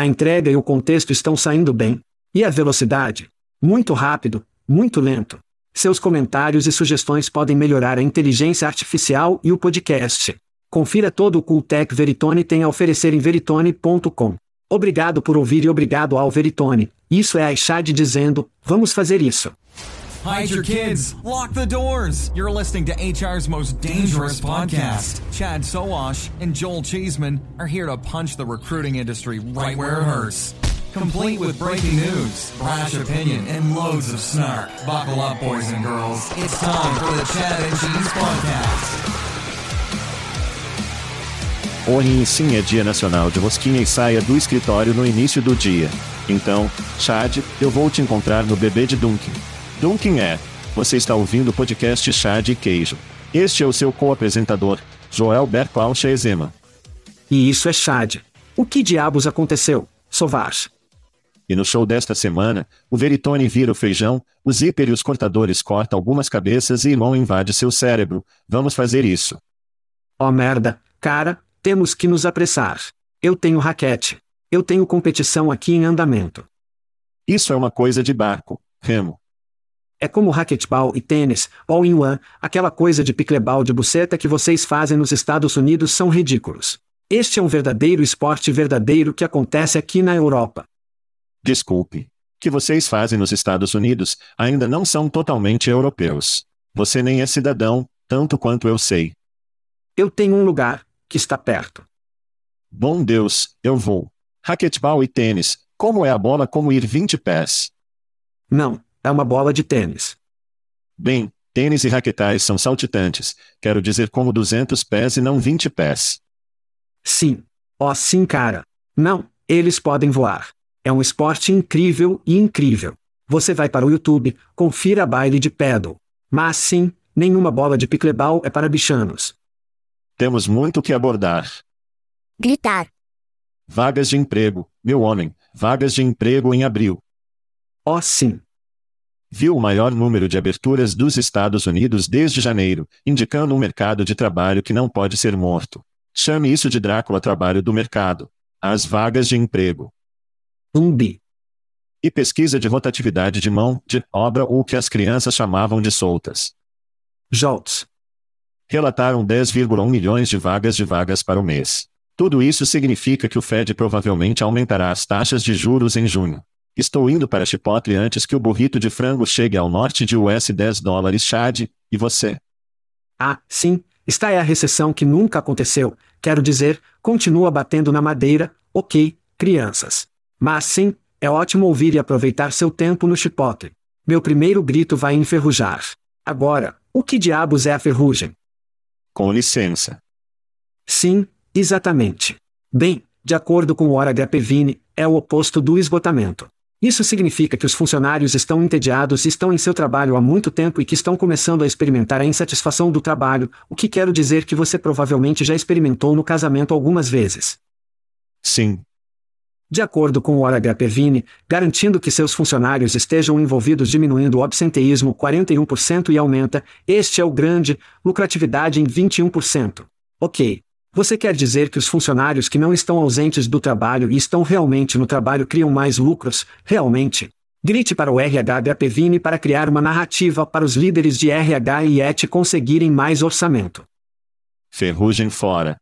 A entrega e o contexto estão saindo bem. E a velocidade? Muito rápido, muito lento. Seus comentários e sugestões podem melhorar a inteligência artificial e o podcast. Confira todo o Cooltech Veritone tem a oferecer em veritone.com. Obrigado por ouvir e obrigado ao Veritone. Isso é a Ishad dizendo, vamos fazer isso. Hide your kids. Lock the doors. You're listening to HR's most dangerous podcast. Chad Soash and Joel Cheeseman are here to punch the recruiting industry right where it hurts. Complete with breaking news, brash opinion, and loads of snark. Buckle up, boys and girls. It's time for the Chad and Cheese Podcast. Hoje sim é Dia Nacional de Rosquinha e saia do escritório no início do dia. Então, Chad, eu vou te encontrar no bebê de Dunkin. Dunkin é. Você está ouvindo o podcast Chad e Queijo. Este é o seu co-apresentador, Joel Berclaucha Ezema. E isso é Chad. O que diabos aconteceu, Sovash? E no show desta semana, o Veritone vira o feijão, o zíper e os cortadores cortam algumas cabeças e Elon invade seu cérebro. Vamos fazer isso. Oh merda, cara, temos que nos apressar. Eu tenho raquete. Eu tenho competição aqui em andamento. Isso é uma coisa de barco, remo. É como raquetebol e tênis, all in one, aquela coisa de pickleball de buceta que vocês fazem nos Estados Unidos são ridículos. Este é um verdadeiro esporte verdadeiro que acontece aqui na Europa. Desculpe. Que vocês fazem nos Estados Unidos ainda não são totalmente europeus. Você nem é cidadão, tanto quanto eu sei. Eu tenho um lugar, que está perto. Bom Deus, eu vou. Raquetebol e tênis, como é a bola como ir 20 pés? Não, é uma bola de tênis. Bem, tênis e raquetais são saltitantes, quero dizer como 200 pés e não 20 pés. Sim. Oh sim cara. Não, eles podem voar. É um esporte incrível e incrível. Você vai para o YouTube, confira a baile de pedal. Mas sim, nenhuma bola de pickleball é para bichanos. Temos muito que abordar. Gritar. Vagas de emprego, meu homem, vagas de emprego em abril. Oh sim. Viu o maior número de aberturas dos Estados Unidos desde janeiro, indicando um mercado de trabalho que não pode ser morto. Chame isso de Drácula trabalho do mercado. As vagas de emprego. Umbi. E pesquisa de rotatividade de mão, de obra ou que as crianças chamavam de soltas. Jolts relataram 10,1 milhões de vagas de vagas para o mês. Tudo isso significa que o Fed provavelmente aumentará as taxas de juros em junho. Estou indo para Chipotle antes que o burrito de frango chegue ao norte de US 10 dólares Chad, e você? Ah, sim, está é a recessão que nunca aconteceu, quero dizer, continua batendo na madeira, ok, crianças. Mas sim, é ótimo ouvir e aproveitar seu tempo no Chipotle. Meu primeiro grito vai enferrujar. Agora, o que diabos é a ferrugem? Com licença. Sim, exatamente. Bem, de acordo com o Hora Grapevine, é o oposto do esgotamento. Isso significa que os funcionários estão entediados e estão em seu trabalho há muito tempo e que estão começando a experimentar a insatisfação do trabalho, o que quero dizer que você provavelmente já experimentou no casamento algumas vezes. Sim. De acordo com o Hora Grappevini, garantindo que seus funcionários estejam envolvidos diminuindo o absenteísmo 41% e aumenta, este é o grande, lucratividade em 21%. Ok. Você quer dizer que os funcionários que não estão ausentes do trabalho e estão realmente no trabalho criam mais lucros, realmente? Grite para o RH Grappevini para criar uma narrativa para os líderes de RH e ET conseguirem mais orçamento. Ferrugem fora.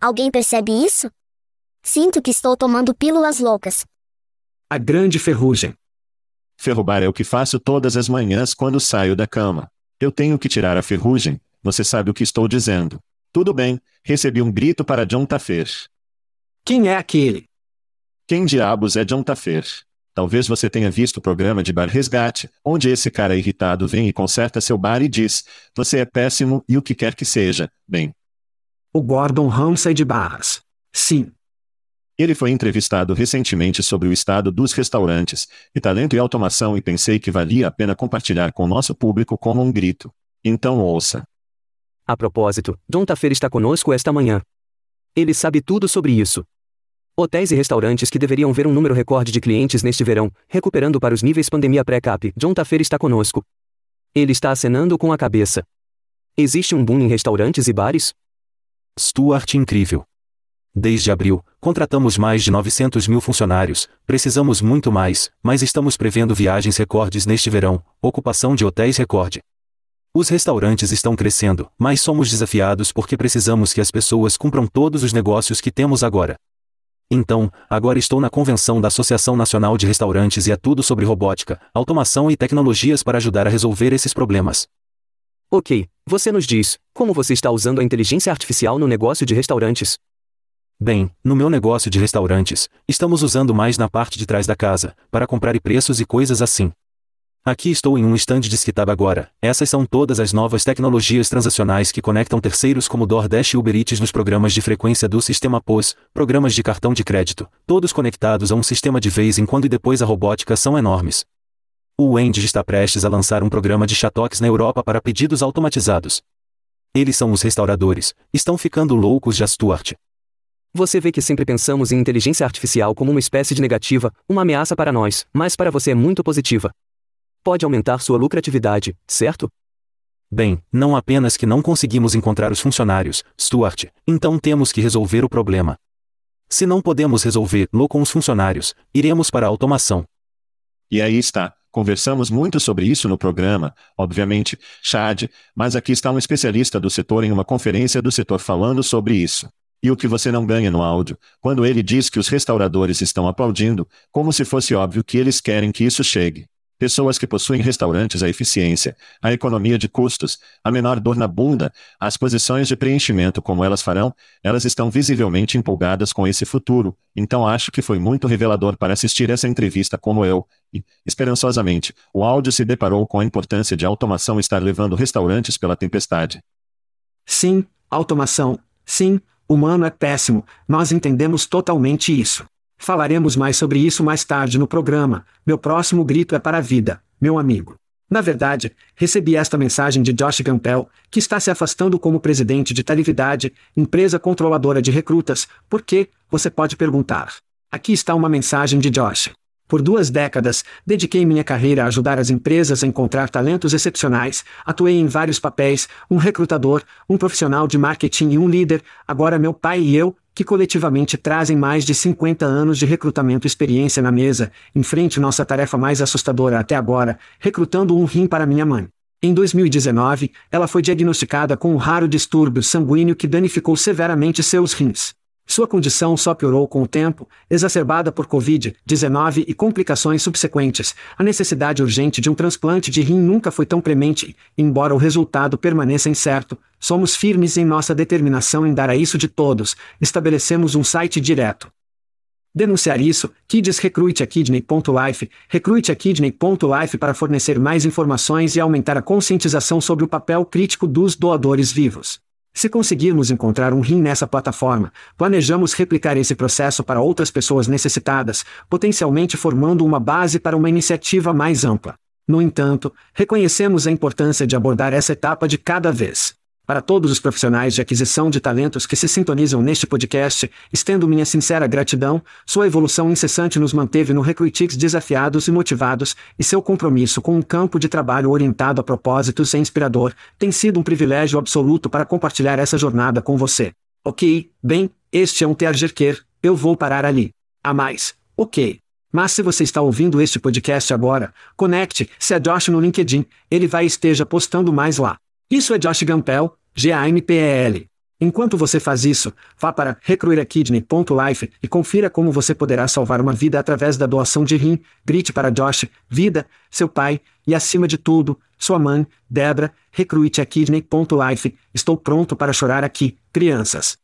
Alguém percebe isso? Sinto que estou tomando pílulas loucas. A grande ferrugem. Ferrubar é o que faço todas as manhãs quando saio da cama. Eu tenho que tirar a ferrugem, você sabe o que estou dizendo. Tudo bem, recebi um grito para John Taffer. Quem é aquele? Quem diabos é John Taffer? Talvez você tenha visto o programa de bar resgate, onde esse cara irritado vem e conserta seu bar e diz: Você é péssimo e o que quer que seja, bem. O Gordon Ramsay de Barras. Sim. Ele foi entrevistado recentemente sobre o estado dos restaurantes, e talento e automação e pensei que valia a pena compartilhar com o nosso público como um grito. Então ouça. A propósito, John Taffer está conosco esta manhã. Ele sabe tudo sobre isso. Hotéis e restaurantes que deveriam ver um número recorde de clientes neste verão, recuperando para os níveis pandemia pré-cap. John Taffer está conosco. Ele está acenando com a cabeça. Existe um boom em restaurantes e bares? Stuart incrível. Desde abril, contratamos mais de 900 mil funcionários, precisamos muito mais, mas estamos prevendo viagens recordes neste verão, ocupação de hotéis recorde. Os restaurantes estão crescendo, mas somos desafiados porque precisamos que as pessoas cumpram todos os negócios que temos agora. Então, agora estou na convenção da Associação Nacional de Restaurantes e é tudo sobre robótica, automação e tecnologias para ajudar a resolver esses problemas. Ok, você nos diz, como você está usando a inteligência artificial no negócio de restaurantes? Bem, no meu negócio de restaurantes, estamos usando mais na parte de trás da casa, para comprar e preços e coisas assim. Aqui estou em um stand de Skitab agora. Essas são todas as novas tecnologias transacionais que conectam terceiros como DoorDash e Uber Eats nos programas de frequência do sistema POS, programas de cartão de crédito, todos conectados a um sistema de vez em quando e depois a robótica são enormes. O Wendy está prestes a lançar um programa de chatox na Europa para pedidos automatizados. Eles são os restauradores, estão ficando loucos já Stuart. Você vê que sempre pensamos em inteligência artificial como uma espécie de negativa, uma ameaça para nós, mas para você é muito positiva. Pode aumentar sua lucratividade, certo? Bem, não apenas que não conseguimos encontrar os funcionários, Stuart, então temos que resolver o problema. Se não podemos resolver-lo com os funcionários, iremos para a automação. E aí está. Conversamos muito sobre isso no programa, obviamente, Chad, mas aqui está um especialista do setor em uma conferência do setor falando sobre isso. E o que você não ganha no áudio, quando ele diz que os restauradores estão aplaudindo, como se fosse óbvio que eles querem que isso chegue. Pessoas que possuem restaurantes a eficiência, a economia de custos, a menor dor na bunda, as posições de preenchimento como elas farão, elas estão visivelmente empolgadas com esse futuro, então acho que foi muito revelador para assistir essa entrevista como eu, e, esperançosamente, o áudio se deparou com a importância de automação estar levando restaurantes pela tempestade. Sim, automação. Sim, humano é péssimo, nós entendemos totalmente isso. Falaremos mais sobre isso mais tarde no programa. Meu próximo grito é para a vida, meu amigo. Na verdade, recebi esta mensagem de Josh Campbell, que está se afastando como presidente de Tarividade, empresa controladora de recrutas, por quê? Você pode perguntar. Aqui está uma mensagem de Josh. Por duas décadas, dediquei minha carreira a ajudar as empresas a encontrar talentos excepcionais, atuei em vários papéis, um recrutador, um profissional de marketing e um líder, agora meu pai e eu, que coletivamente trazem mais de 50 anos de recrutamento e experiência na mesa, enfrente nossa tarefa mais assustadora até agora, recrutando um rim para minha mãe. Em 2019, ela foi diagnosticada com um raro distúrbio sanguíneo que danificou severamente seus rins. Sua condição só piorou com o tempo, exacerbada por Covid-19 e complicações subsequentes. A necessidade urgente de um transplante de rim nunca foi tão premente, embora o resultado permaneça incerto. Somos firmes em nossa determinação em dar a isso de todos. Estabelecemos um site direto. Denunciar isso, Kids Recruite a Kidney.life, recruite a Kidney.life para fornecer mais informações e aumentar a conscientização sobre o papel crítico dos doadores vivos. Se conseguirmos encontrar um rim nessa plataforma, planejamos replicar esse processo para outras pessoas necessitadas, potencialmente formando uma base para uma iniciativa mais ampla. No entanto, reconhecemos a importância de abordar essa etapa de cada vez. Para todos os profissionais de aquisição de talentos que se sintonizam neste podcast, estendo minha sincera gratidão, sua evolução incessante nos manteve no Recruitix desafiados e motivados, e seu compromisso com um campo de trabalho orientado a propósitos é inspirador, tem sido um privilégio absoluto para compartilhar essa jornada com você. Ok, bem, este é um Tergerquer, eu vou parar ali. A mais, ok. Mas se você está ouvindo este podcast agora, conecte-se a Josh no LinkedIn, ele vai esteja postando mais lá. Isso é Josh Gampel, G-A-M-P-E-L. Enquanto você faz isso, vá para recruitakidney.life e confira como você poderá salvar uma vida através da doação de rim. Grite para Josh, vida, seu pai, e acima de tudo, sua mãe, Debra, recruitakidney.life. Estou pronto para chorar aqui, crianças.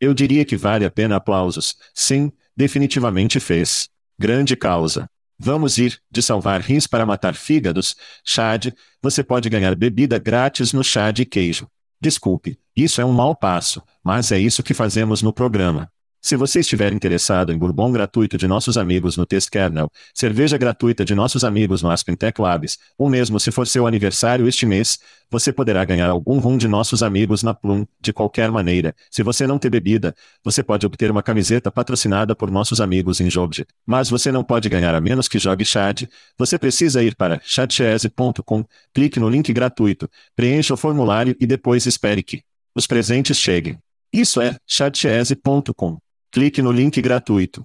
Eu diria que vale a pena aplausos. Sim, definitivamente fez. Grande causa. Vamos ir, de salvar rins para matar fígados, Chad, você pode ganhar bebida grátis no chá de queijo. Desculpe, isso é um mau passo, mas é isso que fazemos no programa. Se você estiver interessado em bourbon gratuito de nossos amigos no Test Kernel, cerveja gratuita de nossos amigos no Aspen Tech Labs, ou mesmo se for seu aniversário este mês, você poderá ganhar algum rum de nossos amigos na Plum, de qualquer maneira. Se você não ter bebida, você pode obter uma camiseta patrocinada por nossos amigos em Jobjet. Mas você não pode ganhar a menos que jogue Chad. Você precisa ir para chatchese.com, clique no link gratuito, preencha o formulário e depois espere que os presentes cheguem. Isso é chatchese.com. Clique no link gratuito.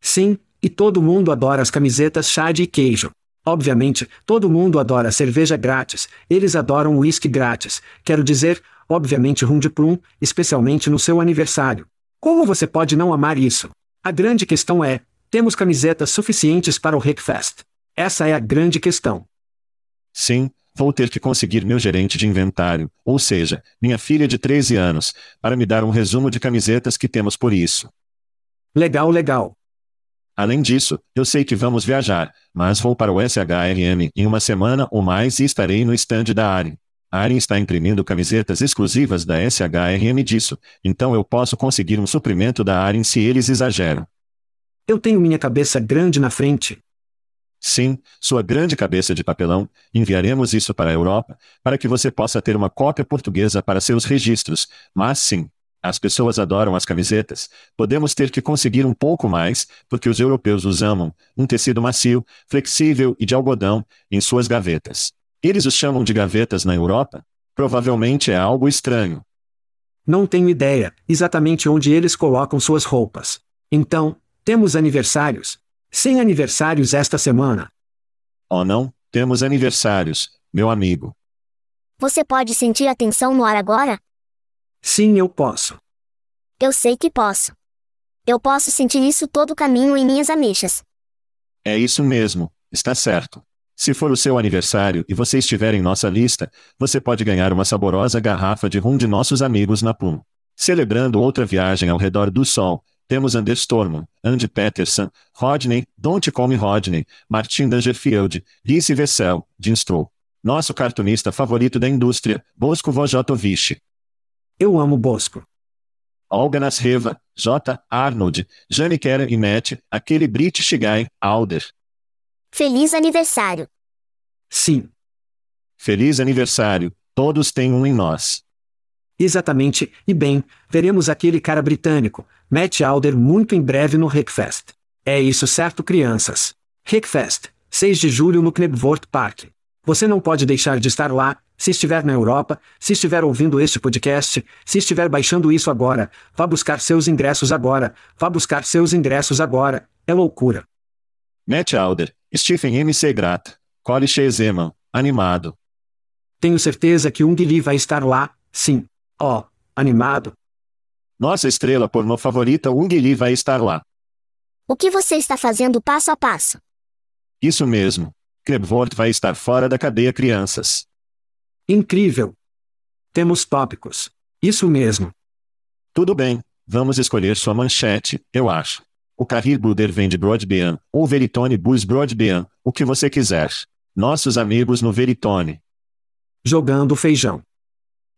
Sim, e todo mundo adora as camisetas chá de queijo. Obviamente, todo mundo adora cerveja grátis, eles adoram whisky grátis, quero dizer, obviamente rum de plum, especialmente no seu aniversário. Como você pode não amar isso? A grande questão é, temos camisetas suficientes para o Rickfest? Essa é a grande questão. Sim, vou ter que conseguir meu gerente de inventário, ou seja, minha filha de 13 anos, para me dar um resumo de camisetas que temos por isso. Legal, legal. Além disso, eu sei que vamos viajar, mas vou para o SHRM em uma semana ou mais e estarei no stand da ARIN. A ARIN está imprimindo camisetas exclusivas da SHRM disso, então eu posso conseguir um suprimento da ARIN se eles exageram. Eu tenho minha cabeça grande na frente. Sim, sua grande cabeça de papelão, enviaremos isso para a Europa, para que você possa ter uma cópia portuguesa para seus registros, mas sim, as pessoas adoram as camisetas. Podemos ter que conseguir um pouco mais, porque os europeus os amam, um tecido macio, flexível e de algodão, em suas gavetas. Eles os chamam de gavetas na Europa? Provavelmente é algo estranho. Não tenho ideia exatamente onde eles colocam suas roupas. Então, temos aniversários, sem aniversários esta semana. Oh não, temos aniversários, meu amigo. Você pode sentir a tensão no ar agora? Sim, eu posso. Eu sei que posso. Eu posso sentir isso todo o caminho em minhas ameixas. É isso mesmo, está certo. Se for o seu aniversário e você estiver em nossa lista, você pode ganhar uma saborosa garrafa de rum de nossos amigos na Plum. Celebrando outra viagem ao redor do sol, temos Anders Storman, Andy Peterson, Rodney, Don't Call Me Rodney, Martin Dangerfield, Lise Vessel, Jim Stroh. Nosso cartunista favorito da indústria, Bosco Vojotovich. Eu amo Bosco. Olga Nasreva, J. Arnold, Jane Keren e Matt, aquele British guy, Alder. Feliz aniversário. Sim. Feliz aniversário, todos têm um em nós. Exatamente, e bem, veremos aquele cara britânico, Matt Alder, muito em breve no Rickfest. É isso certo, crianças? Rickfest, 6 de julho no Knebworth Park. Você não pode deixar de estar lá, se estiver na Europa, se estiver ouvindo este podcast, se estiver baixando isso agora, vá buscar seus ingressos agora, vá buscar seus ingressos agora, é loucura. Matt Alder, Stephen M. Segrata, Cole Zeman, animado. Tenho certeza que um Lee vai estar lá, sim. Oh, animado. Nossa estrela pornô favorita Ung Lee vai estar lá. O que você está fazendo passo a passo? Isso mesmo. Krebvort vai estar fora da cadeia crianças. Incrível. Temos tópicos. Isso mesmo. Tudo bem, vamos escolher sua manchete, eu acho. O Carrir Buder vem de Broadbean, ou Veritone Bus Broadbean, o que você quiser. Nossos amigos no Veritone. Jogando feijão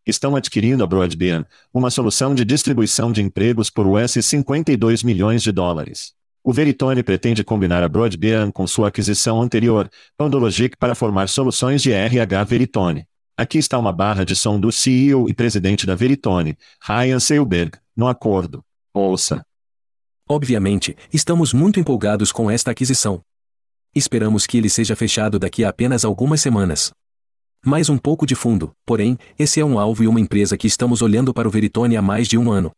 estão adquirindo a Broadbean, uma solução de distribuição de empregos por US 52 milhões de dólares. O Veritone pretende combinar a Broadbean com sua aquisição anterior, Pandologic para formar soluções de RH Veritone. Aqui está uma barra de som do CEO e presidente da Veritone, Ryan Seilberg, no acordo. Ouça. Obviamente, estamos muito empolgados com esta aquisição. Esperamos que ele seja fechado daqui a apenas algumas semanas. Mais um pouco de fundo, porém, esse é um alvo e uma empresa que estamos olhando para o Veritone há mais de um ano.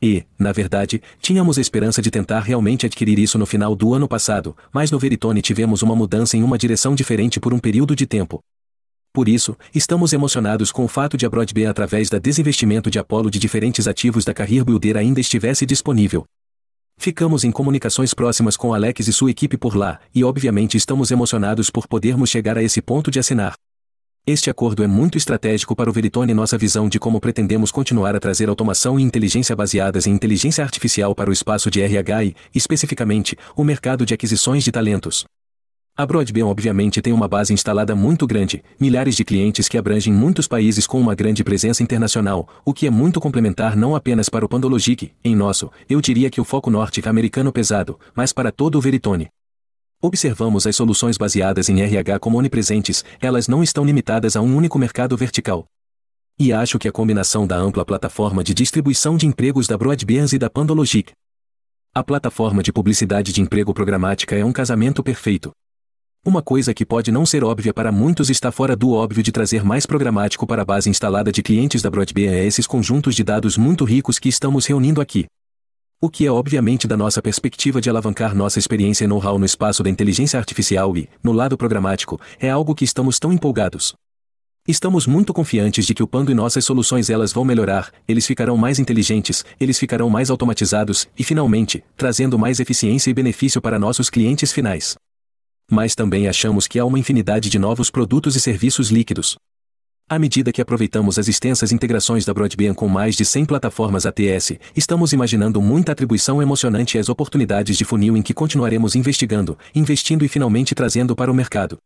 E, na verdade, tínhamos esperança de tentar realmente adquirir isso no final do ano passado, mas no Veritone tivemos uma mudança em uma direção diferente por um período de tempo. Por isso, estamos emocionados com o fato de a Broadband através da desinvestimento de Apollo de diferentes ativos da Career Builder ainda estivesse disponível. Ficamos em comunicações próximas com Alex e sua equipe por lá, e obviamente estamos emocionados por podermos chegar a esse ponto de assinar. Este acordo é muito estratégico para o Veritone e nossa visão de como pretendemos continuar a trazer automação e inteligência baseadas em inteligência artificial para o espaço de RH e, especificamente, o mercado de aquisições de talentos. A Broadband obviamente tem uma base instalada muito grande, milhares de clientes que abrangem muitos países com uma grande presença internacional, o que é muito complementar não apenas para o Pandologic, em nosso, eu diria que o foco norte-americano pesado, mas para todo o Veritone. Observamos as soluções baseadas em RH como onipresentes, elas não estão limitadas a um único mercado vertical. E acho que a combinação da ampla plataforma de distribuição de empregos da Broadbeans e da Pandologic. A plataforma de publicidade de emprego programática é um casamento perfeito. Uma coisa que pode não ser óbvia para muitos está fora do óbvio de trazer mais programático para a base instalada de clientes da Broadband é esses conjuntos de dados muito ricos que estamos reunindo aqui o que é obviamente da nossa perspectiva de alavancar nossa experiência e know-how no espaço da inteligência artificial e, no lado programático, é algo que estamos tão empolgados. Estamos muito confiantes de que o Pando e nossas soluções elas vão melhorar, eles ficarão mais inteligentes, eles ficarão mais automatizados e, finalmente, trazendo mais eficiência e benefício para nossos clientes finais. Mas também achamos que há uma infinidade de novos produtos e serviços líquidos, à medida que aproveitamos as extensas integrações da Broadband com mais de 100 plataformas ATS, estamos imaginando muita atribuição emocionante às oportunidades de funil em que continuaremos investigando, investindo e finalmente trazendo para o mercado.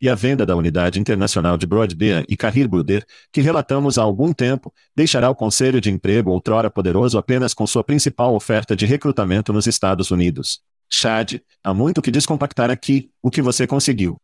E a venda da unidade internacional de Broadband e Career Builder, que relatamos há algum tempo, deixará o Conselho de Emprego outrora poderoso apenas com sua principal oferta de recrutamento nos Estados Unidos. Chad, há muito que descompactar aqui, o que você conseguiu.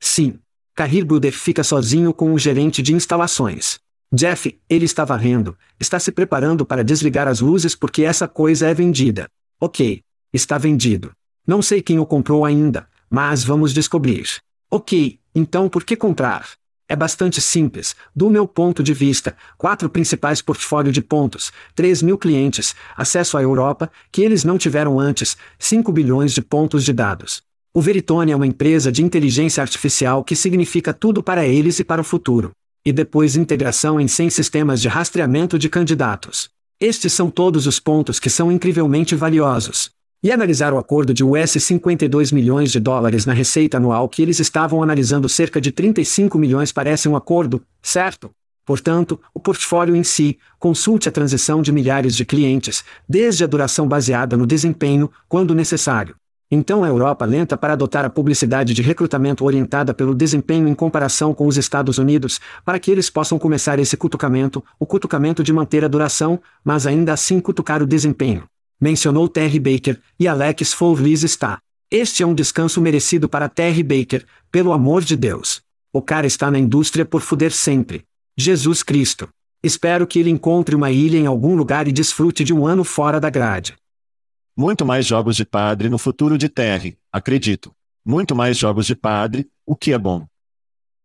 Sim, Career Builder fica sozinho com o gerente de instalações. Jeff, ele está varrendo, está se preparando para desligar as luzes porque essa coisa é vendida. Ok. Está vendido. Não sei quem o comprou ainda, mas vamos descobrir. Ok, então por que comprar? É bastante simples, do meu ponto de vista, quatro principais portfólio de pontos, 3 mil clientes, acesso à Europa, que eles não tiveram antes, 5 bilhões de pontos de dados. O Veritone é uma empresa de inteligência artificial que significa tudo para eles e para o futuro. E depois integração em 100 sistemas de rastreamento de candidatos. Estes são todos os pontos que são incrivelmente valiosos. E analisar o acordo de US 52 milhões de dólares na receita anual que eles estavam analisando cerca de 35 milhões parece um acordo, certo? Portanto, o portfólio em si, consulte a transição de milhares de clientes, desde a duração baseada no desempenho, quando necessário. Então a Europa lenta para adotar a publicidade de recrutamento orientada pelo desempenho em comparação com os Estados Unidos, para que eles possam começar esse cutucamento, o cutucamento de manter a duração, mas ainda assim cutucar o desempenho. Mencionou Terry Baker, e Alex Fowlis está. Este é um descanso merecido para Terry Baker, pelo amor de Deus. O cara está na indústria por fuder sempre. Jesus Cristo. Espero que ele encontre uma ilha em algum lugar e desfrute de um ano fora da grade. Muito mais jogos de padre no futuro de Terry, acredito. Muito mais jogos de padre, o que é bom.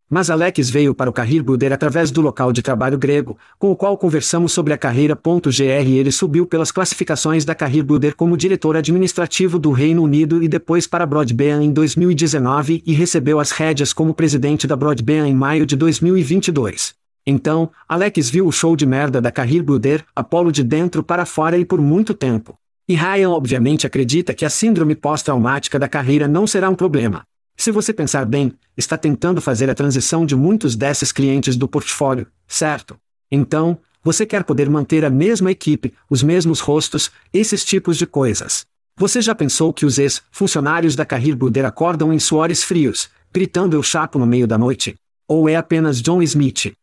Mas Alex veio para o Career Builder através do local de trabalho grego, com o qual conversamos sobre a carreira.gr e ele subiu pelas classificações da Career Builder como diretor administrativo do Reino Unido e depois para Broadband em 2019 e recebeu as rédeas como presidente da Broadband em maio de 2022. Então, Alex viu o show de merda da Career Builder, Apolo de dentro para fora e por muito tempo. E Ryan obviamente acredita que a síndrome pós-traumática da carreira não será um problema. Se você pensar bem, está tentando fazer a transição de muitos desses clientes do portfólio, certo? Então, você quer poder manter a mesma equipe, os mesmos rostos, esses tipos de coisas. Você já pensou que os ex-funcionários da Career Builder acordam em suores frios, gritando eu chapo no meio da noite? Ou é apenas John Smith?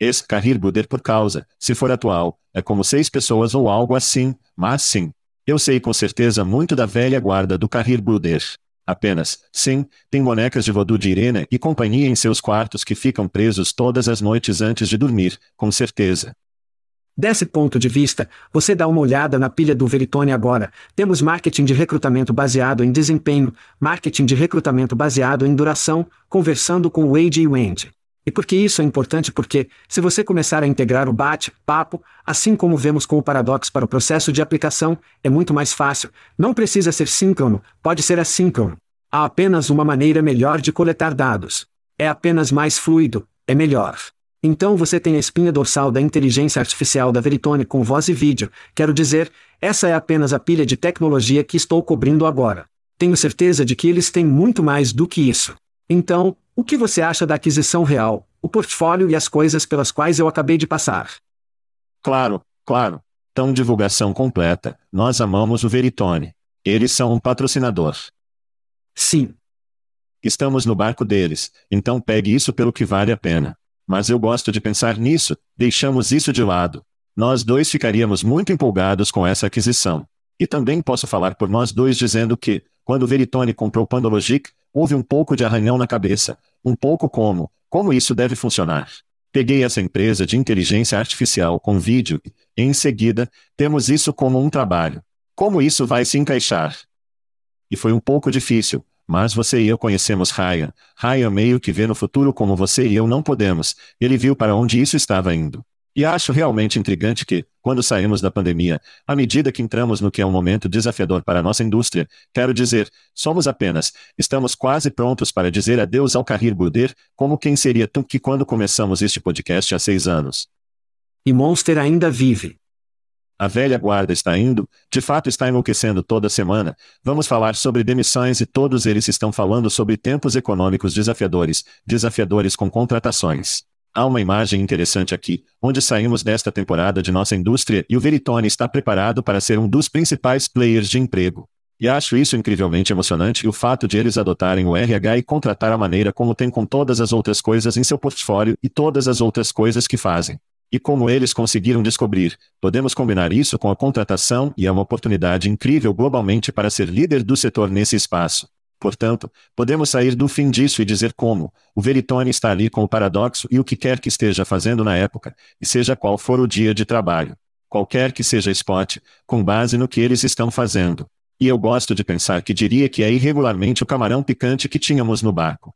Ex-Career Builder por causa, se for atual, é como seis pessoas ou algo assim, mas sim. Eu sei com certeza muito da velha guarda do Career Builder. Apenas, sim, tem bonecas de voodoo de Irena e companhia em seus quartos que ficam presos todas as noites antes de dormir, com certeza. Desse ponto de vista, você dá uma olhada na pilha do Veritone agora. Temos marketing de recrutamento baseado em desempenho, marketing de recrutamento baseado em duração, conversando com Wade e o Andy. E por que isso é importante? Porque, se você começar a integrar o bate-papo, assim como vemos com o Paradox para o processo de aplicação, é muito mais fácil. Não precisa ser síncrono, pode ser assíncrono. Há apenas uma maneira melhor de coletar dados. É apenas mais fluido, é melhor. Então você tem a espinha dorsal da inteligência artificial da Veritone com voz e vídeo. Quero dizer, essa é apenas a pilha de tecnologia que estou cobrindo agora. Tenho certeza de que eles têm muito mais do que isso. Então, o que você acha da aquisição real, o portfólio e as coisas pelas quais eu acabei de passar? Claro, claro. Tão divulgação completa. Nós amamos o Veritone. Eles são um patrocinador. Sim. Estamos no barco deles, então pegue isso pelo que vale a pena. Mas eu gosto de pensar nisso, deixamos isso de lado. Nós dois ficaríamos muito empolgados com essa aquisição. E também posso falar por nós dois dizendo que, quando Veritone comprou Pandologic, houve um pouco de arranhão na cabeça. Um pouco como, como isso deve funcionar. Peguei essa empresa de inteligência artificial com vídeo e, em seguida, temos isso como um trabalho. Como isso vai se encaixar? E foi um pouco difícil, mas você e eu conhecemos Ryan. Ryan meio que vê no futuro como você e eu não podemos. Ele viu para onde isso estava indo. E acho realmente intrigante que, quando saímos da pandemia, à medida que entramos no que é um momento desafiador para a nossa indústria, quero dizer, somos apenas, estamos quase prontos para dizer adeus ao Carrir Burder, como quem seria tu que quando começamos este podcast há seis anos. E Monster ainda vive. A velha guarda está indo, de fato está enlouquecendo toda semana. Vamos falar sobre demissões e todos eles estão falando sobre tempos econômicos desafiadores, desafiadores com contratações. Há uma imagem interessante aqui, onde saímos desta temporada de nossa indústria e o Veritone está preparado para ser um dos principais players de emprego. E acho isso incrivelmente emocionante e o fato de eles adotarem o RH e contratar a maneira como tem com todas as outras coisas em seu portfólio e todas as outras coisas que fazem. E como eles conseguiram descobrir, podemos combinar isso com a contratação e é uma oportunidade incrível globalmente para ser líder do setor nesse espaço. Portanto, podemos sair do fim disso e dizer como, o Veritone está ali com o paradoxo e o que quer que esteja fazendo na época, e seja qual for o dia de trabalho. Qualquer que seja spot, com base no que eles estão fazendo. E eu gosto de pensar que diria que é irregularmente o camarão picante que tínhamos no barco.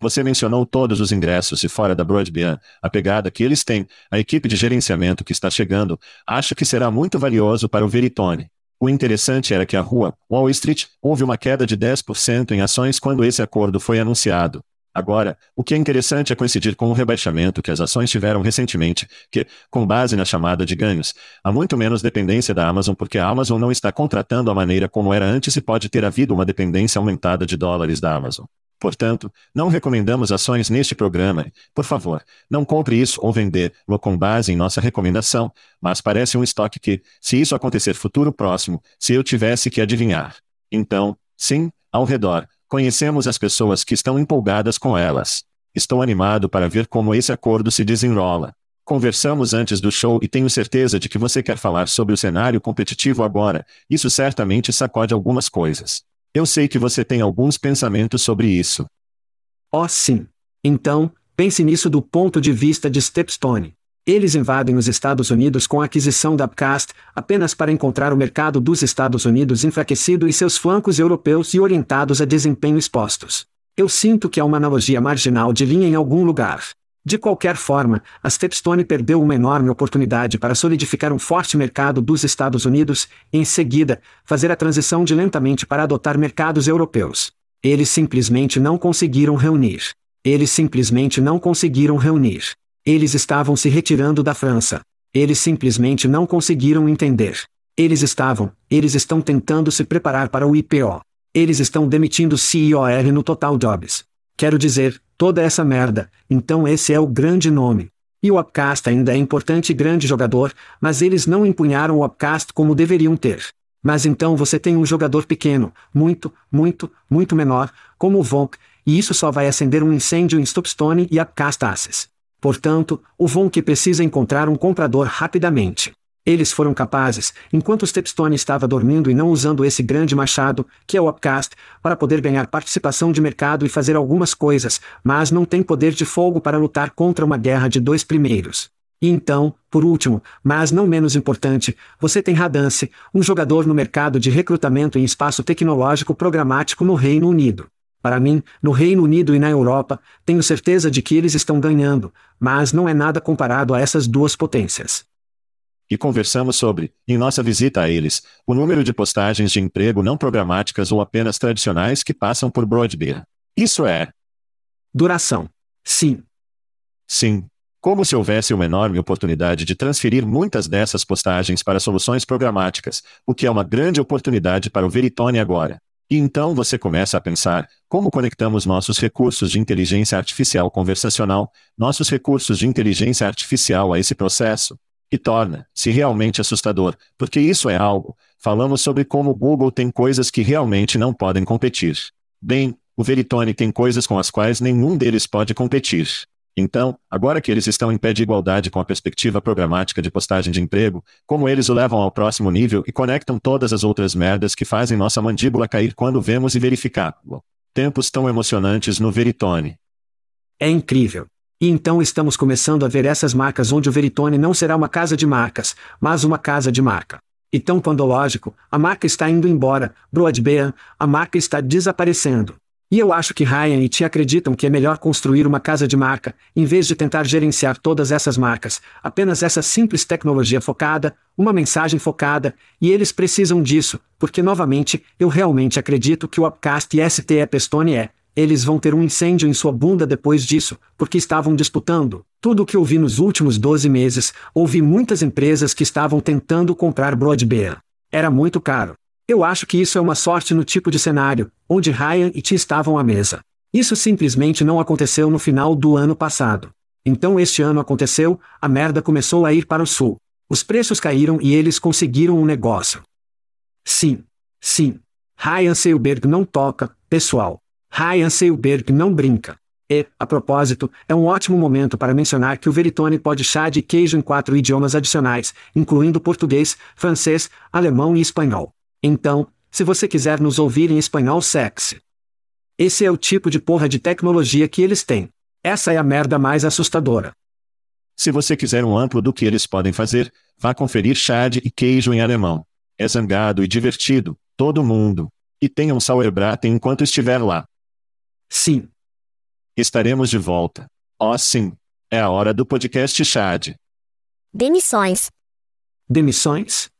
Você mencionou todos os ingressos e fora da Broadband, a pegada que eles têm, a equipe de gerenciamento que está chegando, acho que será muito valioso para o Veritone. O interessante era que a rua, Wall Street, houve uma queda de 10% em ações quando esse acordo foi anunciado. Agora, o que é interessante é coincidir com o rebaixamento que as ações tiveram recentemente, que, com base na chamada de ganhos, há muito menos dependência da Amazon porque a Amazon não está contratando a maneira como era antes e pode ter havido uma dependência aumentada de dólares da Amazon. Portanto, não recomendamos ações neste programa. Por favor, não compre isso ou vender-lo com base em nossa recomendação, mas parece um estoque que, se isso acontecer futuro próximo, se eu tivesse que adivinhar. Então, sim, ao redor, conhecemos as pessoas que estão empolgadas com elas. Estou animado para ver como esse acordo se desenrola. Conversamos antes do show e tenho certeza de que você quer falar sobre o cenário competitivo agora. Isso certamente sacode algumas coisas. Eu sei que você tem alguns pensamentos sobre isso. Oh, sim. Então, pense nisso do ponto de vista de Stepstone. Eles invadem os Estados Unidos com a aquisição da Upcast, apenas para encontrar o mercado dos Estados Unidos enfraquecido e seus flancos europeus e orientados a desempenho expostos. Eu sinto que há uma analogia marginal de linha em algum lugar. De qualquer forma, a Stepstone perdeu uma enorme oportunidade para solidificar um forte mercado dos Estados Unidos e, em seguida, fazer a transição de lentamente para adotar mercados europeus. Eles simplesmente não conseguiram reunir. Eles simplesmente não conseguiram reunir. Eles estavam se retirando da França. Eles simplesmente não conseguiram entender. Eles estavam, eles estão tentando se preparar para o IPO. Eles estão demitindo CEOR no Total Jobs. Quero dizer, toda essa merda, então esse é o grande nome. E o Upcast ainda é importante e grande jogador, mas eles não empunharam o Upcast como deveriam ter. Mas então você tem um jogador pequeno, muito, muito, muito menor, como o Vonk, e isso só vai acender um incêndio em Stopstone e Upcast Access. Portanto, o Vonk precisa encontrar um comprador rapidamente. Eles foram capazes, enquanto Stepstone estava dormindo e não usando esse grande machado, que é o Upcast, para poder ganhar participação de mercado e fazer algumas coisas, mas não tem poder de fogo para lutar contra uma guerra de dois primeiros. E então, por último, mas não menos importante, você tem Radance, um jogador no mercado de recrutamento em espaço tecnológico programático no Reino Unido. Para mim, no Reino Unido e na Europa, tenho certeza de que eles estão ganhando, mas não é nada comparado a essas duas potências e conversamos sobre, em nossa visita a eles, o número de postagens de emprego não programáticas ou apenas tradicionais que passam por Broadbeer. Isso é. Duração. Sim. Sim. Como se houvesse uma enorme oportunidade de transferir muitas dessas postagens para soluções programáticas, o que é uma grande oportunidade para o Veritone agora. E então você começa a pensar: como conectamos nossos recursos de inteligência artificial conversacional, nossos recursos de inteligência artificial a esse processo? E torna-se realmente assustador, porque isso é algo. Falamos sobre como o Google tem coisas que realmente não podem competir. Bem, o Veritone tem coisas com as quais nenhum deles pode competir. Então, agora que eles estão em pé de igualdade com a perspectiva programática de postagem de emprego, como eles o levam ao próximo nível e conectam todas as outras merdas que fazem nossa mandíbula cair quando vemos e verificá-lo. Tempos tão emocionantes no Veritone. É incrível. E então estamos começando a ver essas marcas onde o Veritone não será uma casa de marcas, mas uma casa de marca. Então, quando lógico, a marca está indo embora, Broadbean, a marca está desaparecendo. E eu acho que Ryan e Ti acreditam que é melhor construir uma casa de marca, em vez de tentar gerenciar todas essas marcas, apenas essa simples tecnologia focada, uma mensagem focada, e eles precisam disso, porque novamente, eu realmente acredito que o Upcast e ST Epistone é, eles vão ter um incêndio em sua bunda depois disso, porque estavam disputando. Tudo o que eu vi nos últimos 12 meses, ouvi muitas empresas que estavam tentando comprar Broadbeer. Era muito caro. Eu acho que isso é uma sorte no tipo de cenário, onde Ryan e T estavam à mesa. Isso simplesmente não aconteceu no final do ano passado. Então este ano aconteceu, a merda começou a ir para o sul. Os preços caíram e eles conseguiram um negócio. Sim. Sim. Ryan Seilberg não toca, pessoal. Ryan Seilberg não brinca. E, a propósito, é um ótimo momento para mencionar que o Veritone pode chá de queijo em quatro idiomas adicionais, incluindo português, francês, alemão e espanhol. Então, se você quiser nos ouvir em espanhol sexy. Esse é o tipo de porra de tecnologia que eles têm. Essa é a merda mais assustadora. Se você quiser um amplo do que eles podem fazer, vá conferir chá de e queijo em alemão. É zangado e divertido, todo mundo. E tenha um Sauerbraten enquanto estiver lá. Sim. Estaremos de volta. Oh, sim. É a hora do podcast Chad. Demissões. Demissões?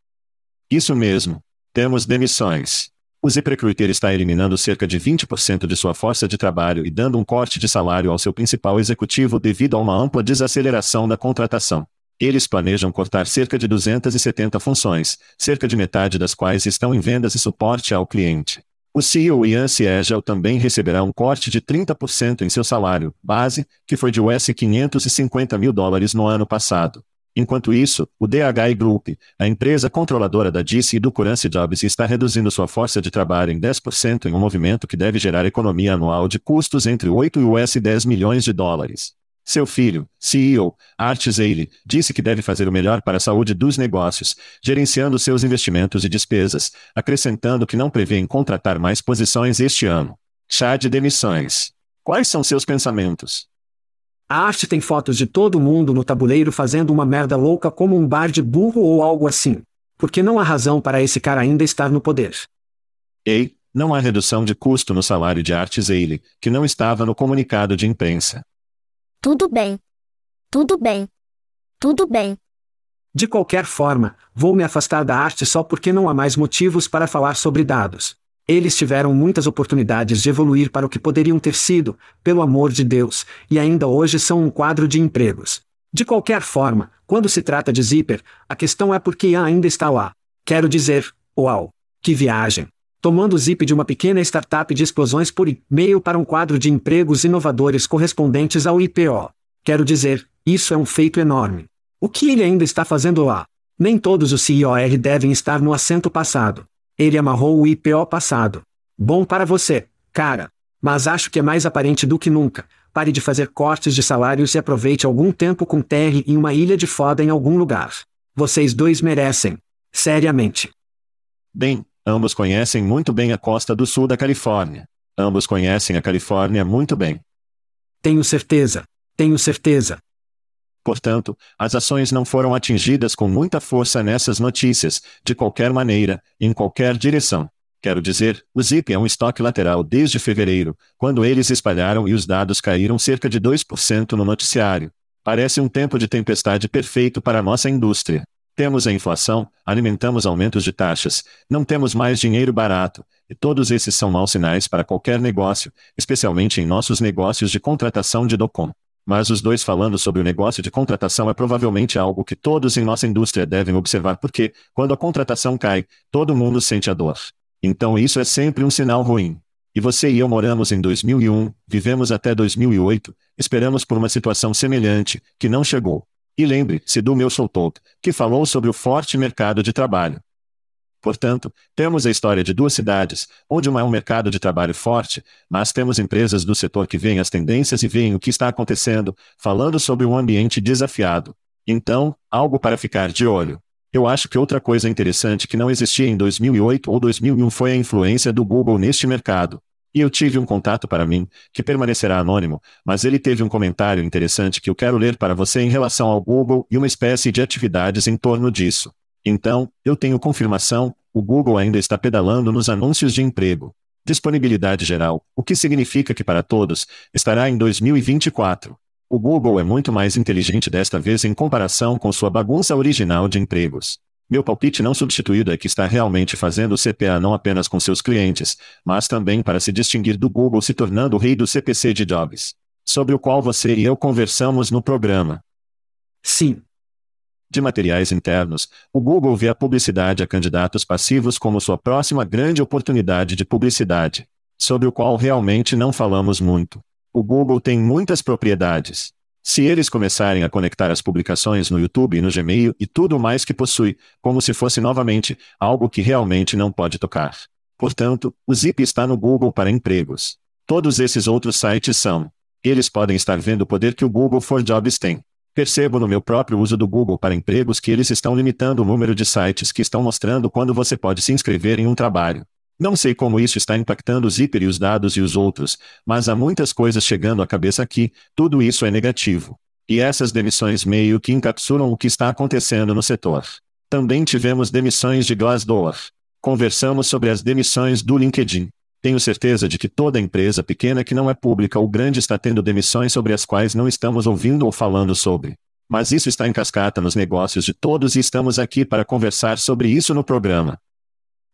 Isso mesmo. Temos demissões. O ZipRecruiter está eliminando cerca de 20% de sua força de trabalho e dando um corte de salário ao seu principal executivo devido a uma ampla desaceleração da contratação. Eles planejam cortar cerca de 270 funções, cerca de metade das quais estão em vendas e suporte ao cliente. O CEO Ian Siegel também receberá um corte de 30% em seu salário base, que foi de US 550 mil dólares no ano passado. Enquanto isso, o DHI Group, a empresa controladora da DC e do Currency Jobs está reduzindo sua força de trabalho em 10% em um movimento que deve gerar economia anual de custos entre 8 e US 10 milhões de dólares. Seu filho, CEO, Art Zeile, disse que deve fazer o melhor para a saúde dos negócios, gerenciando seus investimentos e despesas, acrescentando que não prevê em contratar mais posições este ano. Chá de demissões. Quais são seus pensamentos? A arte tem fotos de todo mundo no tabuleiro fazendo uma merda louca como um bar de burro ou algo assim. Porque não há razão para esse cara ainda estar no poder. Ei, não há redução de custo no salário de Art Zeile, que não estava no comunicado de imprensa. Tudo bem. Tudo bem. Tudo bem. De qualquer forma, vou me afastar da arte só porque não há mais motivos para falar sobre dados. Eles tiveram muitas oportunidades de evoluir para o que poderiam ter sido, pelo amor de Deus, e ainda hoje são um quadro de empregos. De qualquer forma, quando se trata de Zipper, a questão é por que ainda está lá. Quero dizer, uau! Que viagem! Tomando o zip de uma pequena startup de explosões por e-mail para um quadro de empregos inovadores correspondentes ao IPO. Quero dizer, isso é um feito enorme. O que ele ainda está fazendo lá? Nem todos os CIOR devem estar no assento passado. Ele amarrou o IPO passado. Bom para você, cara. Mas acho que é mais aparente do que nunca. Pare de fazer cortes de salários e aproveite algum tempo com TR em uma ilha de foda em algum lugar. Vocês dois merecem. Seriamente. Bem, ambos conhecem muito bem a costa do sul da Califórnia. Ambos conhecem a Califórnia muito bem. Tenho certeza. Tenho certeza. Portanto, as ações não foram atingidas com muita força nessas notícias, de qualquer maneira, em qualquer direção. Quero dizer, o Zip é um estoque lateral desde fevereiro, quando eles espalharam e os dados caíram cerca de 2% no noticiário. Parece um tempo de tempestade perfeito para a nossa indústria. Temos a inflação, alimentamos aumentos de taxas, não temos mais dinheiro barato, e todos esses são maus sinais para qualquer negócio, especialmente em nossos negócios de contratação de DOCOM. Mas os dois falando sobre o negócio de contratação é provavelmente algo que todos em nossa indústria devem observar porque, quando a contratação cai, todo mundo sente a dor. Então isso é sempre um sinal ruim. E você e eu moramos em 2001, vivemos até 2008, esperamos por uma situação semelhante, que não chegou. E lembre-se do meu Talk, que falou sobre o forte mercado de trabalho. Portanto, temos a história de duas cidades, onde uma é um mercado de trabalho forte, mas temos empresas do setor que veem as tendências e veem o que está acontecendo, falando sobre um ambiente desafiado. Então, algo para ficar de olho. Eu acho que outra coisa interessante que não existia em 2008 ou 2001 foi a influência do Google neste mercado. E eu tive um contato para mim, que permanecerá anônimo, mas ele teve um comentário interessante que eu quero ler para você em relação ao Google e uma espécie de atividades em torno disso. Então, eu tenho confirmação, o Google ainda está pedalando nos anúncios de emprego. Disponibilidade geral, o que significa que para todos, estará em 2024. O Google é muito mais inteligente desta vez em comparação com sua bagunça original de empregos. Meu palpite não substituído é que está realmente fazendo o CPA não apenas com seus clientes, mas também para se distinguir do Google se tornando o rei do CPC de jobs. Sobre o qual você e eu conversamos no programa. Sim, de materiais internos, o Google vê a publicidade a candidatos passivos como sua próxima grande oportunidade de publicidade, sobre o qual realmente não falamos muito. O Google tem muitas propriedades. Se eles começarem a conectar as publicações no YouTube e no Gmail e tudo mais que possui, como se fosse novamente algo que realmente não pode tocar. Portanto, o Zip está no Google para empregos. Todos esses outros sites são. Eles podem estar vendo o poder que o Google for Jobs tem. Percebo no meu próprio uso do Google para empregos que eles estão limitando o número de sites que estão mostrando quando você pode se inscrever em um trabalho. Não sei como isso está impactando o Zipper e os dados e os outros, mas há muitas coisas chegando à cabeça aqui, tudo isso é negativo. E essas demissões meio que encapsulam o que está acontecendo no setor. Também tivemos demissões de Glassdoor. Conversamos sobre as demissões do LinkedIn. Tenho certeza de que toda empresa pequena que não é pública ou grande está tendo demissões sobre as quais não estamos ouvindo ou falando sobre. Mas isso está em cascata nos negócios de todos e estamos aqui para conversar sobre isso no programa.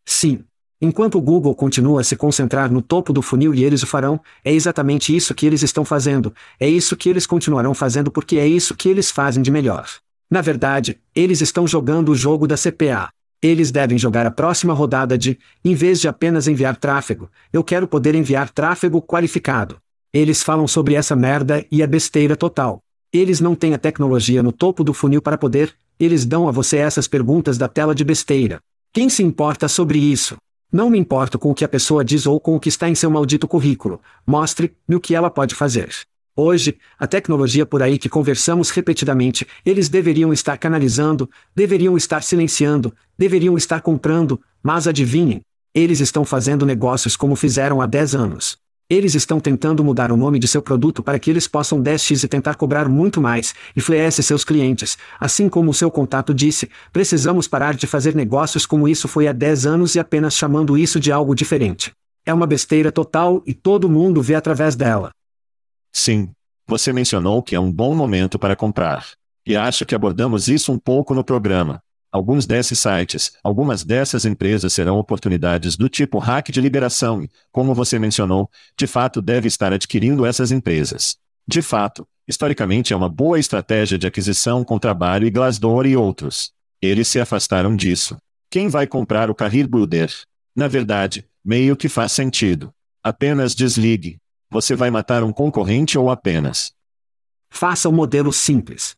Sim. Enquanto o Google continua a se concentrar no topo do funil e eles o farão, é exatamente isso que eles estão fazendo, é isso que eles continuarão fazendo porque é isso que eles fazem de melhor. Na verdade, eles estão jogando o jogo da CPA. Eles devem jogar a próxima rodada de, em vez de apenas enviar tráfego, eu quero poder enviar tráfego qualificado. Eles falam sobre essa merda e a besteira total. Eles não têm a tecnologia no topo do funil para poder, eles dão a você essas perguntas da tela de besteira. Quem se importa sobre isso? Não me importo com o que a pessoa diz ou com o que está em seu maldito currículo. Mostre-me o que ela pode fazer. Hoje, a tecnologia por aí que conversamos repetidamente, eles deveriam estar canalizando, deveriam estar silenciando, deveriam estar comprando, mas adivinhem, eles estão fazendo negócios como fizeram há 10 anos. Eles estão tentando mudar o nome de seu produto para que eles possam 10x e tentar cobrar muito mais, influencia seus clientes. Assim como o seu contato disse, precisamos parar de fazer negócios como isso foi há 10 anos e apenas chamando isso de algo diferente. É uma besteira total e todo mundo vê através dela. Sim. Você mencionou que é um bom momento para comprar. E acho que abordamos isso um pouco no programa. Alguns desses sites, algumas dessas empresas serão oportunidades do tipo hack de liberação e, como você mencionou, de fato deve estar adquirindo essas empresas. De fato, historicamente é uma boa estratégia de aquisição com trabalho e Glassdoor e outros. Eles se afastaram disso. Quem vai comprar o Career Builder? Na verdade, meio que faz sentido. Apenas desligue. Você vai matar um concorrente ou apenas? Faça um modelo simples.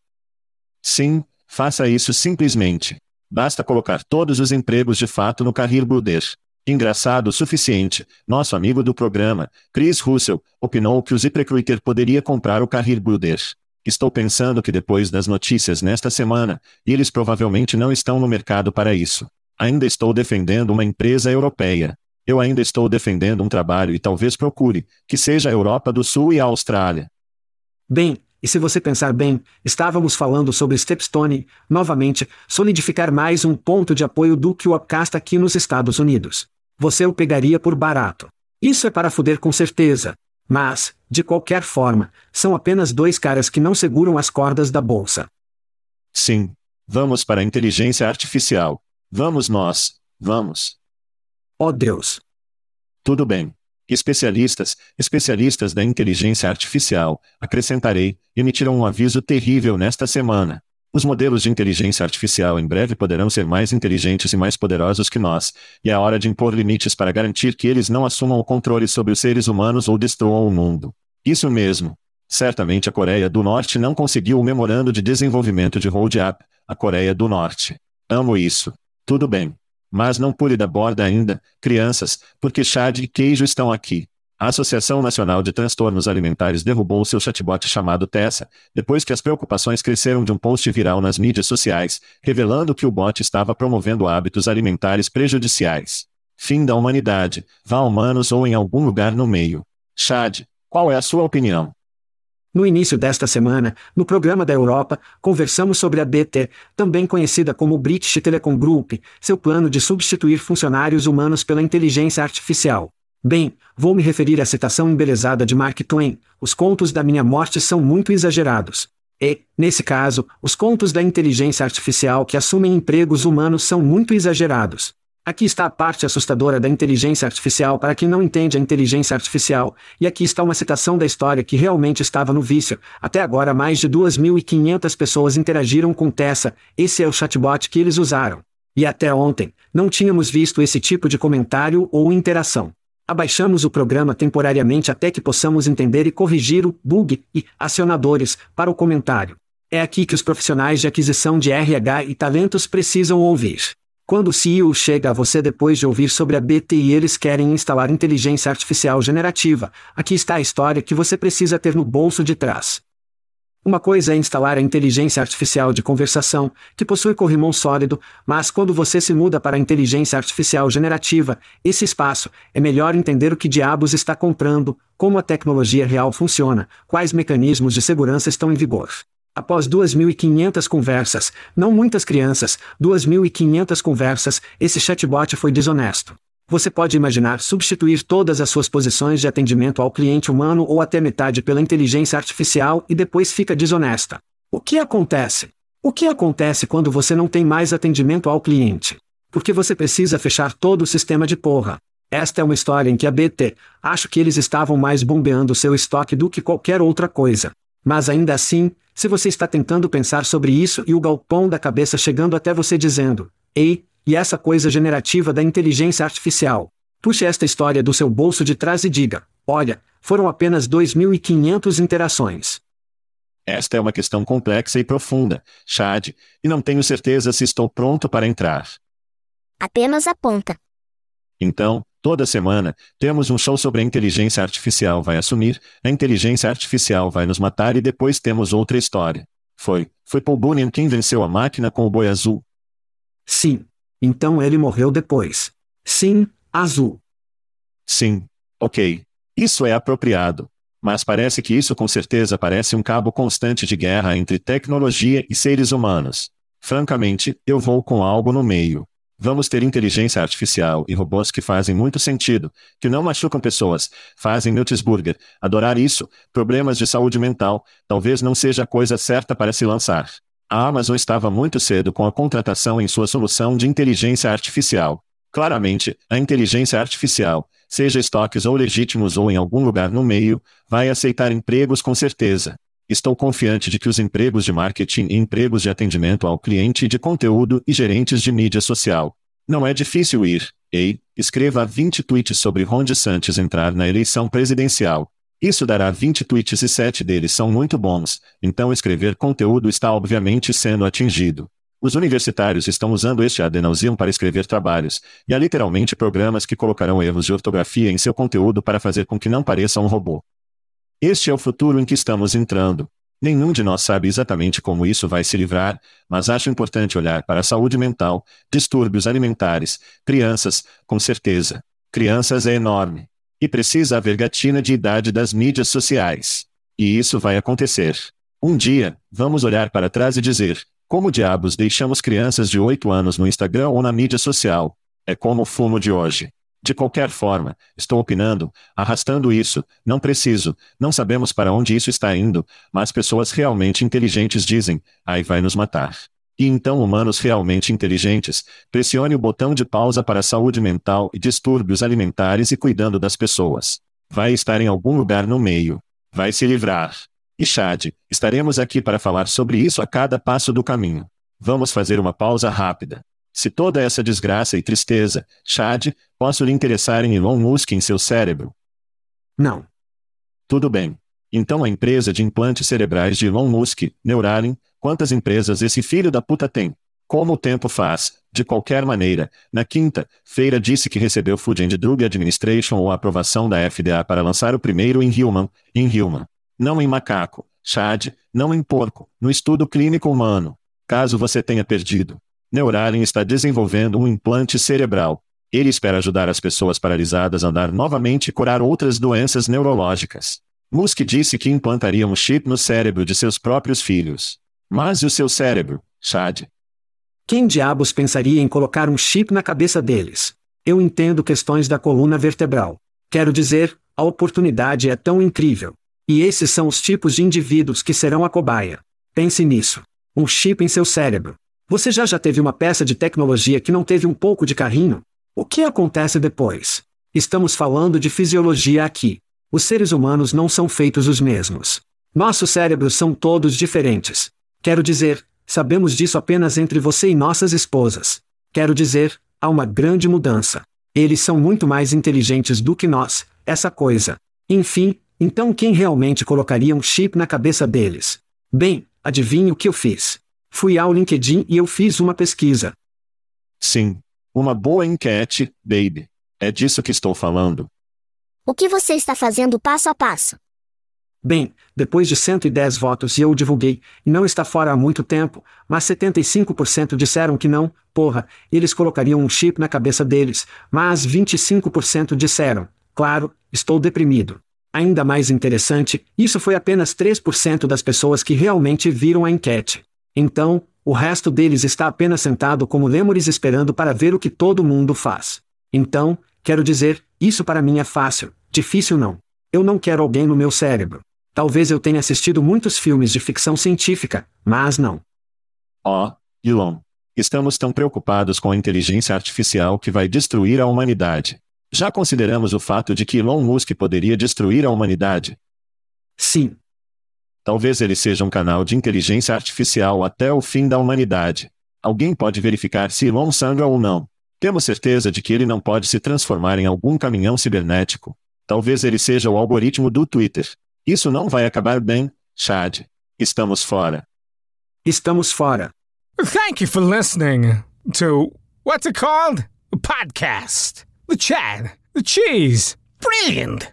Sim, faça isso simplesmente. Basta colocar todos os empregos de fato no Career Builder. Engraçado o suficiente, nosso amigo do programa, Chris Russell, opinou que o ZipRecruiter poderia comprar o Career Builder. Estou pensando que depois das notícias nesta semana, eles provavelmente não estão no mercado para isso. Ainda estou defendendo uma empresa europeia. Eu ainda estou defendendo um trabalho e talvez procure, que seja a Europa do Sul e a Austrália. Bem, e se você pensar bem, estávamos falando sobre Stepstone, novamente, solidificar mais um ponto de apoio do que o Upcast aqui nos Estados Unidos. Você o pegaria por barato. Isso é para fuder com certeza. Mas, de qualquer forma, são apenas dois caras que não seguram as cordas da bolsa. Sim. Vamos para a inteligência artificial. Vamos nós. Vamos. Oh Deus. Tudo bem. Especialistas, especialistas da inteligência artificial, acrescentarei, emitiram um aviso terrível nesta semana. Os modelos de inteligência artificial em breve poderão ser mais inteligentes e mais poderosos que nós, e é hora de impor limites para garantir que eles não assumam o controle sobre os seres humanos ou destruam o mundo. Isso mesmo. Certamente a Coreia do Norte não conseguiu o memorando de desenvolvimento de Roadmap, a Coreia do Norte. Amo isso. Tudo bem. Mas não pule da borda ainda, crianças, porque chá e queijo estão aqui. A Associação Nacional de Transtornos Alimentares derrubou seu chatbot chamado Tessa, depois que as preocupações cresceram de um post viral nas mídias sociais, revelando que o bot estava promovendo hábitos alimentares prejudiciais. Fim da humanidade, vá humanos ou em algum lugar no meio. Chad, qual é a sua opinião? No início desta semana, no programa da Europa, conversamos sobre a BT, também conhecida como British Telecom Group, seu plano de substituir funcionários humanos pela inteligência artificial. Bem, vou me referir à citação embelezada de Mark Twain: os contos da minha morte são muito exagerados. E, nesse caso, os contos da inteligência artificial que assumem empregos humanos são muito exagerados. Aqui está a parte assustadora da inteligência artificial para quem não entende a inteligência artificial, e aqui está uma citação da história que realmente estava no vício. Até agora mais de 2.500 pessoas interagiram com Tessa, esse é o chatbot que eles usaram. E até ontem, não tínhamos visto esse tipo de comentário ou interação. Abaixamos o programa temporariamente até que possamos entender e corrigir o bug e acionadores para o comentário. É aqui que os profissionais de aquisição de RH e talentos precisam ouvir. Quando o CEO chega a você depois de ouvir sobre a BT e eles querem instalar inteligência artificial generativa, aqui está a história que você precisa ter no bolso de trás. Uma coisa é instalar a inteligência artificial de conversação, que possui corrimão sólido, mas quando você se muda para a inteligência artificial generativa, esse espaço, é melhor entender o que diabos está comprando, como a tecnologia real funciona, quais mecanismos de segurança estão em vigor. Após 2.500 conversas, não muitas crianças, 2.500 conversas, esse chatbot foi desonesto. Você pode imaginar substituir todas as suas posições de atendimento ao cliente humano ou até metade pela inteligência artificial e depois fica desonesta. O que acontece? O que acontece quando você não tem mais atendimento ao cliente? Porque você precisa fechar todo o sistema de porra. Esta é uma história em que a BT, acho que eles estavam mais bombeando seu estoque do que qualquer outra coisa. Mas ainda assim, se você está tentando pensar sobre isso e o galpão da cabeça chegando até você dizendo: Ei, e essa coisa generativa da inteligência artificial. Puxe esta história do seu bolso de trás e diga: Olha, foram apenas 2.500 interações. Esta é uma questão complexa e profunda, Chad, e não tenho certeza se estou pronto para entrar. Apenas aponta. Então, toda semana, temos um show sobre a inteligência artificial vai assumir, a inteligência artificial vai nos matar e depois temos outra história. Foi, foi Paul Bunyan quem venceu a máquina com o boi azul. Sim. Então ele morreu depois. Sim, azul. Sim. Ok. Isso é apropriado. Mas parece que isso com certeza parece um cabo constante de guerra entre tecnologia e seres humanos. Francamente, eu vou com algo no meio. Vamos ter inteligência artificial e robôs que fazem muito sentido, que não machucam pessoas, fazem Newtisburger, adorar isso, problemas de saúde mental, talvez não seja a coisa certa para se lançar. A Amazon estava muito cedo com a contratação em sua solução de inteligência artificial. Claramente, a inteligência artificial, seja estoques ou legítimos ou em algum lugar no meio, vai aceitar empregos com certeza. Estou confiante de que os empregos de marketing e empregos de atendimento ao cliente de conteúdo e gerentes de mídia social. Não é difícil ir. Ei, escreva 20 tweets sobre Ron DeSantis entrar na eleição presidencial. Isso dará 20 tweets e 7 deles são muito bons, então escrever conteúdo está obviamente sendo atingido. Os universitários estão usando este adenausium para escrever trabalhos, e há literalmente programas que colocarão erros de ortografia em seu conteúdo para fazer com que não pareça um robô. Este é o futuro em que estamos entrando. Nenhum de nós sabe exatamente como isso vai se livrar, mas acho importante olhar para a saúde mental, distúrbios alimentares, crianças, com certeza. Crianças é enorme. E precisa haver gatina de idade das mídias sociais. E isso vai acontecer. Um dia, vamos olhar para trás e dizer: como diabos deixamos crianças de 8 anos no Instagram ou na mídia social? É como o fumo de hoje. De qualquer forma, estou opinando, arrastando isso, não preciso, não sabemos para onde isso está indo, mas pessoas realmente inteligentes dizem, ai vai nos matar. E então humanos realmente inteligentes, pressione o botão de pausa para saúde mental e distúrbios alimentares e cuidando das pessoas. Vai estar em algum lugar no meio. Vai se livrar. E Chad, estaremos aqui para falar sobre isso a cada passo do caminho. Vamos fazer uma pausa rápida. Se toda essa desgraça e tristeza, Chad, posso lhe interessar em Elon Musk em seu cérebro? Não. Tudo bem. Então a empresa de implantes cerebrais de Elon Musk, Neuralink, quantas empresas esse filho da puta tem? Como o tempo faz, de qualquer maneira, na quinta-feira disse que recebeu Food and Drug Administration ou aprovação da FDA para lançar o primeiro em human, em human. Não em macaco, Chad, não em porco, no estudo clínico humano. Caso você tenha perdido. Neuralink está desenvolvendo um implante cerebral. Ele espera ajudar as pessoas paralisadas a andar novamente e curar outras doenças neurológicas. Musk disse que implantaria um chip no cérebro de seus próprios filhos. Mas e o seu cérebro, Chad? Quem diabos pensaria em colocar um chip na cabeça deles? Eu entendo questões da coluna vertebral. Quero dizer, a oportunidade é tão incrível. E esses são os tipos de indivíduos que serão a cobaia. Pense nisso. Um chip em seu cérebro. Você já já teve uma peça de tecnologia que não teve um pouco de carrinho? O que acontece depois? Estamos falando de fisiologia aqui. Os seres humanos não são feitos os mesmos. Nossos cérebros são todos diferentes. Quero dizer, sabemos disso apenas entre você e nossas esposas. Quero dizer, há uma grande mudança. Eles são muito mais inteligentes do que nós, essa coisa. Enfim, então quem realmente colocaria um chip na cabeça deles? Bem, adivinhe o que eu fiz. Fui ao LinkedIn e eu fiz uma pesquisa. Sim. Uma boa enquete, baby. É disso que estou falando. O que você está fazendo passo a passo? Bem, depois de 110 votos e eu divulguei, e não está fora há muito tempo, mas 75% disseram que não, porra, eles colocariam um chip na cabeça deles, mas 25% disseram, claro, estou deprimido. Ainda mais interessante, isso foi apenas 3% das pessoas que realmente viram a enquete. Então, o resto deles está apenas sentado como lêmures esperando para ver o que todo mundo faz. Então, quero dizer, isso para mim é fácil, difícil não. Eu não quero alguém no meu cérebro. Talvez eu tenha assistido muitos filmes de ficção científica, mas não. Oh, Elon. Estamos tão preocupados com a inteligência artificial que vai destruir a humanidade. Já consideramos o fato de que Elon Musk poderia destruir a humanidade? Sim, Talvez ele seja um canal de inteligência artificial até o fim da humanidade. Alguém pode verificar se Elon sangra ou não. Temos certeza de que ele não pode se transformar em algum caminhão cibernético. Talvez ele seja o algoritmo do Twitter. Isso não vai acabar bem, Chad. Estamos fora. Estamos fora. Thank you for listening to what's it called? A podcast. The Chad. The Cheese. Brilliant.